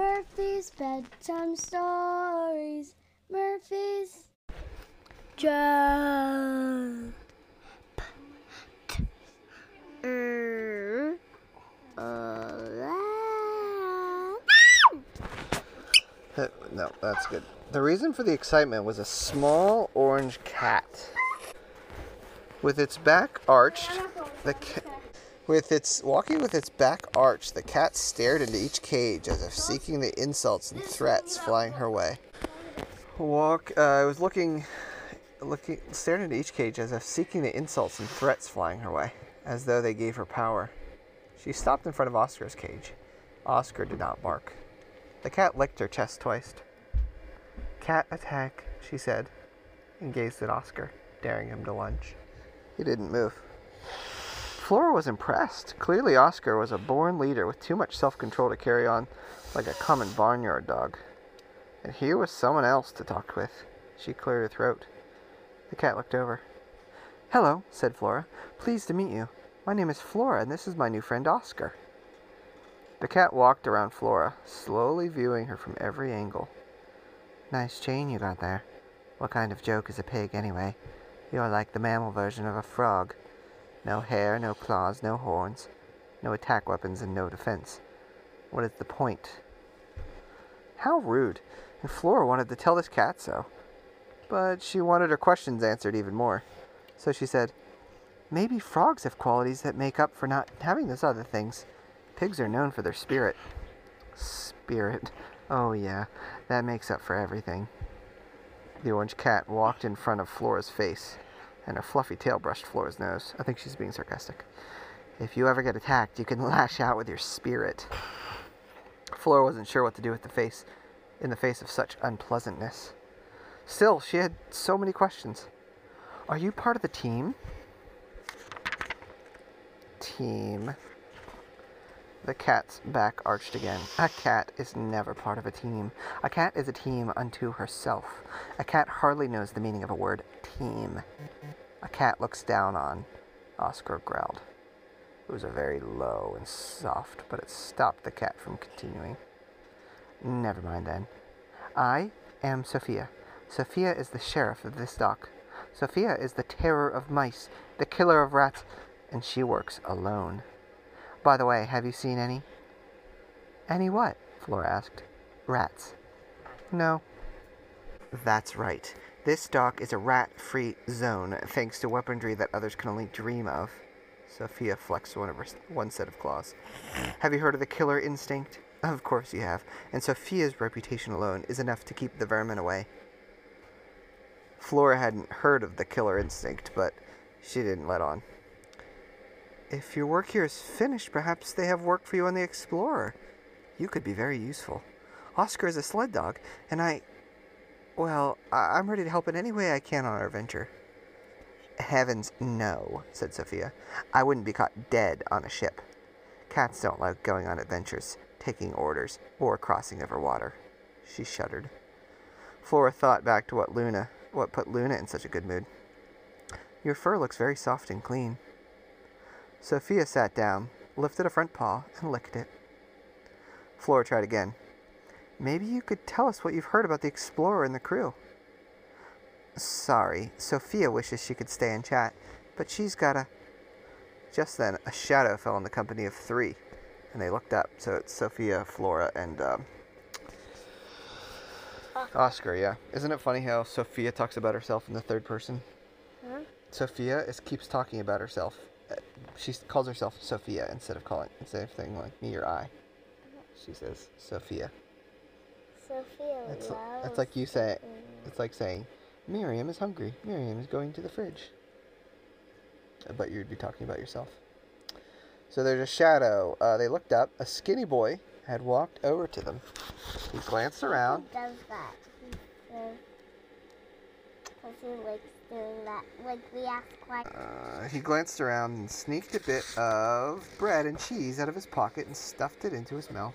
Murphy's bedtime stories. Murphy's. Jump. No, that's good. The reason for the excitement was a small orange cat. With its back arched, the ca- with its walking with its back arched, the cat stared into each cage as if seeking the insults and threats flying her way. Walk. Uh, I was looking, looking, stared into each cage as if seeking the insults and threats flying her way, as though they gave her power. She stopped in front of Oscar's cage. Oscar did not bark. The cat licked her chest twice. Cat attack, she said, and gazed at Oscar, daring him to lunge. He didn't move. Flora was impressed. Clearly, Oscar was a born leader with too much self control to carry on like a common barnyard dog. And here was someone else to talk with. She cleared her throat. The cat looked over. Hello, said Flora. Pleased to meet you. My name is Flora, and this is my new friend Oscar. The cat walked around Flora, slowly viewing her from every angle. Nice chain you got there. What kind of joke is a pig, anyway? You're like the mammal version of a frog. No hair, no claws, no horns, no attack weapons, and no defense. What is the point? How rude. And Flora wanted to tell this cat so. But she wanted her questions answered even more. So she said, Maybe frogs have qualities that make up for not having those other things. Pigs are known for their spirit. Spirit. Oh, yeah, that makes up for everything. The orange cat walked in front of Flora's face, and her fluffy tail brushed Flora's nose. I think she's being sarcastic. If you ever get attacked, you can lash out with your spirit. Flora wasn't sure what to do with the face, in the face of such unpleasantness. Still, she had so many questions. Are you part of the team? Team. The cat's back arched again. A cat is never part of a team. A cat is a team unto herself. A cat hardly knows the meaning of a word team. A cat looks down on. Oscar growled. It was a very low and soft, but it stopped the cat from continuing. Never mind then. I am Sophia. Sophia is the sheriff of this dock. Sophia is the terror of mice, the killer of rats, and she works alone. By the way, have you seen any? Any what? Flora asked. Rats. No. That's right. This dock is a rat free zone thanks to weaponry that others can only dream of. Sophia flexed one, of her, one set of claws. Have you heard of the killer instinct? Of course you have. And Sophia's reputation alone is enough to keep the vermin away. Flora hadn't heard of the killer instinct, but she didn't let on. If your work here is finished, perhaps they have work for you on the Explorer. You could be very useful. Oscar is a sled dog, and I. Well, I- I'm ready to help in any way I can on our venture. Heavens, no, said Sophia. I wouldn't be caught dead on a ship. Cats don't like going on adventures, taking orders, or crossing over water. She shuddered. Flora thought back to what Luna, what put Luna in such a good mood. Your fur looks very soft and clean. Sophia sat down, lifted a front paw, and licked it. Flora tried again. Maybe you could tell us what you've heard about the Explorer and the crew. Sorry, Sophia wishes she could stay and chat, but she's gotta. Just then, a shadow fell on the company of three, and they looked up. So it's Sophia, Flora, and um, Oscar. Yeah, isn't it funny how Sophia talks about herself in the third person? Huh? Sophia is keeps talking about herself. Uh, She calls herself Sophia instead of calling instead of saying like me or I. She says Sophia. Sophia it's like you say. It's like saying Miriam is hungry. Miriam is going to the fridge. Uh, But you'd be talking about yourself. So there's a shadow. Uh, they looked up. A skinny boy had walked over to them. He glanced around. He does that. Because he likes doing that. Like we ask questions. Uh, he glanced around and sneaked a bit of bread and cheese out of his pocket and stuffed it into his mouth.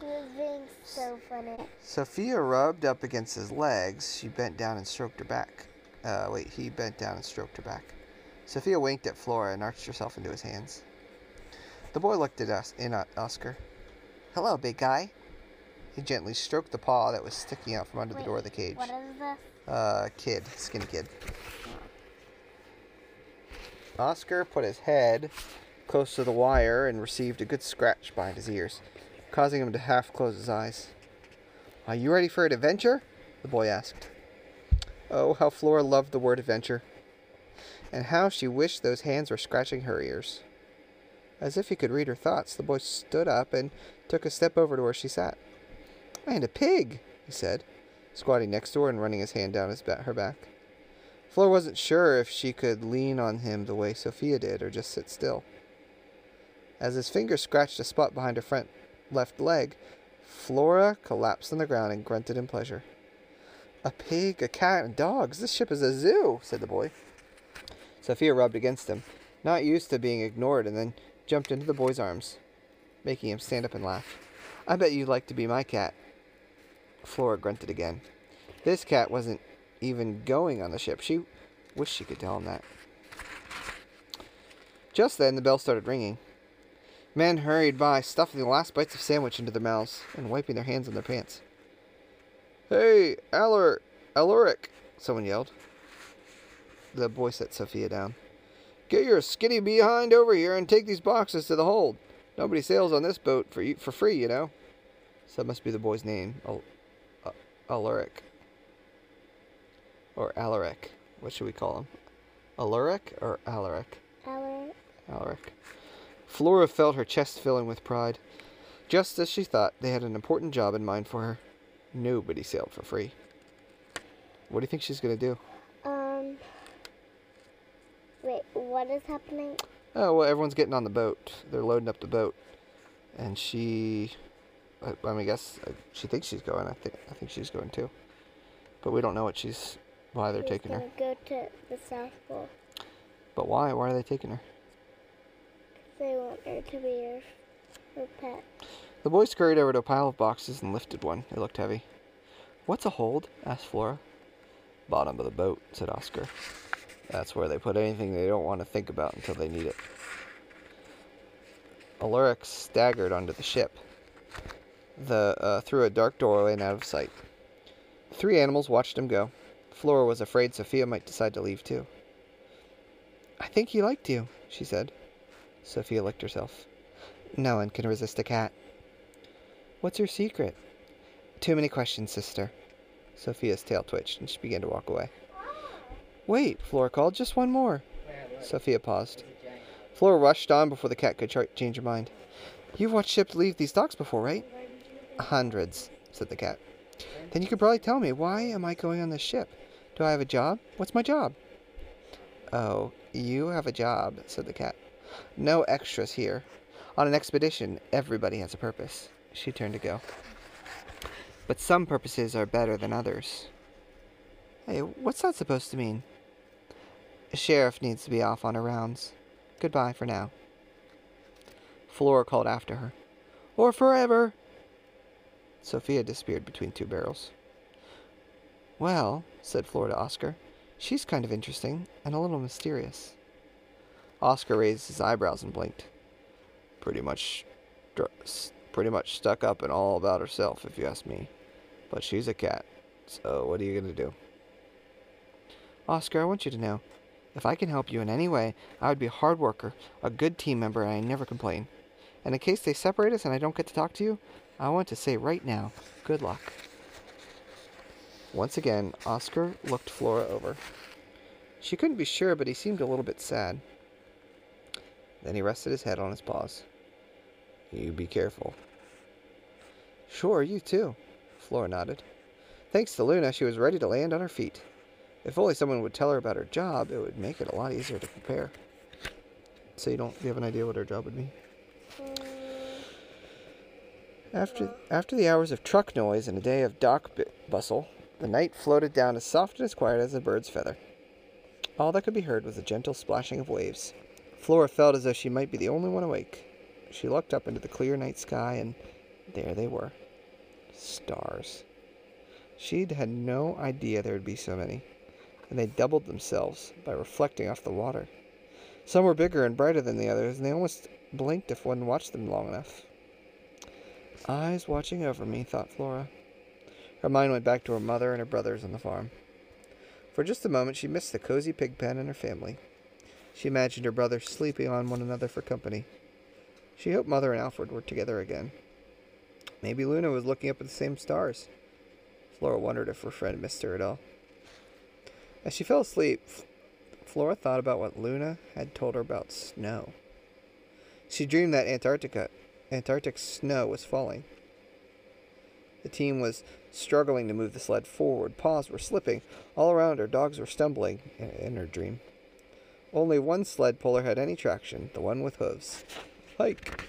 He was being so funny. Sophia rubbed up against his legs. She bent down and stroked her back. Uh, wait, he bent down and stroked her back. Sophia winked at Flora and arched herself into his hands. The boy looked at us in at Oscar. Hello, big guy. He gently stroked the paw that was sticking out from under the door of the cage. What is this? Uh, kid, skinny kid. Oscar put his head close to the wire and received a good scratch behind his ears, causing him to half close his eyes. Are you ready for an adventure? The boy asked. Oh, how Flora loved the word adventure, and how she wished those hands were scratching her ears. As if he could read her thoughts, the boy stood up and took a step over to where she sat. And a pig, he said, squatting next to her and running his hand down his ba- her back. Flora wasn't sure if she could lean on him the way Sophia did or just sit still. As his fingers scratched a spot behind her front left leg, Flora collapsed on the ground and grunted in pleasure. A pig, a cat, and dogs. This ship is a zoo, said the boy. Sophia rubbed against him, not used to being ignored, and then jumped into the boy's arms, making him stand up and laugh. I bet you'd like to be my cat. Flora grunted again. This cat wasn't even going on the ship. She wished she could tell him that. Just then, the bell started ringing. Men hurried by, stuffing the last bites of sandwich into their mouths and wiping their hands on their pants. Hey, Alor, Aloric, someone yelled. The boy set Sophia down. Get your skinny behind over here and take these boxes to the hold. Nobody sails on this boat for you, for free, you know. So that must be the boy's name, Al- uh, Alaric. Or Alaric. What should we call him? Alaric or Alaric? Our Alaric. Flora felt her chest filling with pride. Just as she thought, they had an important job in mind for her. Nobody sailed for free. What do you think she's going to do? um. Wait, what is happening? Oh, well, everyone's getting on the boat. They're loading up the boat. And she. I, I mean, I guess uh, she thinks she's going. I think I think she's going too. But we don't know what she's. Why they're She's taking her. go to the South Pole. But why? Why are they taking her? They want her to be your pet. The boy scurried over to a pile of boxes and lifted one. It looked heavy. What's a hold? asked Flora. Bottom of the boat, said Oscar. That's where they put anything they don't want to think about until they need it. Aluric staggered onto the ship, the uh, through a dark doorway and out of sight. The three animals watched him go. Flora was afraid Sophia might decide to leave too. I think he liked you, she said. Sophia licked herself. No one can resist a cat. What's your secret? Too many questions, sister. Sophia's tail twitched and she began to walk away. Wait, Flora called. Just one more. Sophia paused. Flora rushed on before the cat could change her mind. You've watched ships leave these docks before, right? Hundreds, said the cat. Then you could probably tell me why am I going on this ship? Do I have a job? What's my job? Oh, you have a job, said the cat. No extras here. On an expedition, everybody has a purpose. She turned to go. But some purposes are better than others. Hey, what's that supposed to mean? A sheriff needs to be off on her rounds. Goodbye for now. Flora called after her. Or forever! Sophia disappeared between two barrels. Well, said Flora to Oscar, she's kind of interesting and a little mysterious. Oscar raised his eyebrows and blinked. Pretty much, pretty much stuck up and all about herself, if you ask me. But she's a cat, so what are you gonna do? Oscar, I want you to know, if I can help you in any way, I would be a hard worker, a good team member, and I never complain. And in case they separate us and I don't get to talk to you, I want to say right now, good luck. Once again, Oscar looked Flora over. She couldn't be sure, but he seemed a little bit sad. Then he rested his head on his paws. You be careful. Sure, you too. Flora nodded. Thanks to Luna, she was ready to land on her feet. If only someone would tell her about her job, it would make it a lot easier to prepare. So you don't you have an idea what her job would be? After after the hours of truck noise and a day of dock bu- bustle, the night floated down as soft and as quiet as a bird's feather. All that could be heard was the gentle splashing of waves. Flora felt as though she might be the only one awake. She looked up into the clear night sky, and there they were stars. She'd had no idea there would be so many, and they doubled themselves by reflecting off the water. Some were bigger and brighter than the others, and they almost blinked if one watched them long enough. Eyes watching over me, thought Flora. Her mind went back to her mother and her brothers on the farm. For just a moment, she missed the cozy pig pen and her family. She imagined her brothers sleeping on one another for company. She hoped Mother and Alfred were together again. Maybe Luna was looking up at the same stars. Flora wondered if her friend missed her at all. As she fell asleep, Flora thought about what Luna had told her about snow. She dreamed that Antarctica, Antarctic snow was falling. The team was struggling to move the sled forward. Paws were slipping. All around her, dogs were stumbling in her dream. Only one sled puller had any traction, the one with hooves. Hike!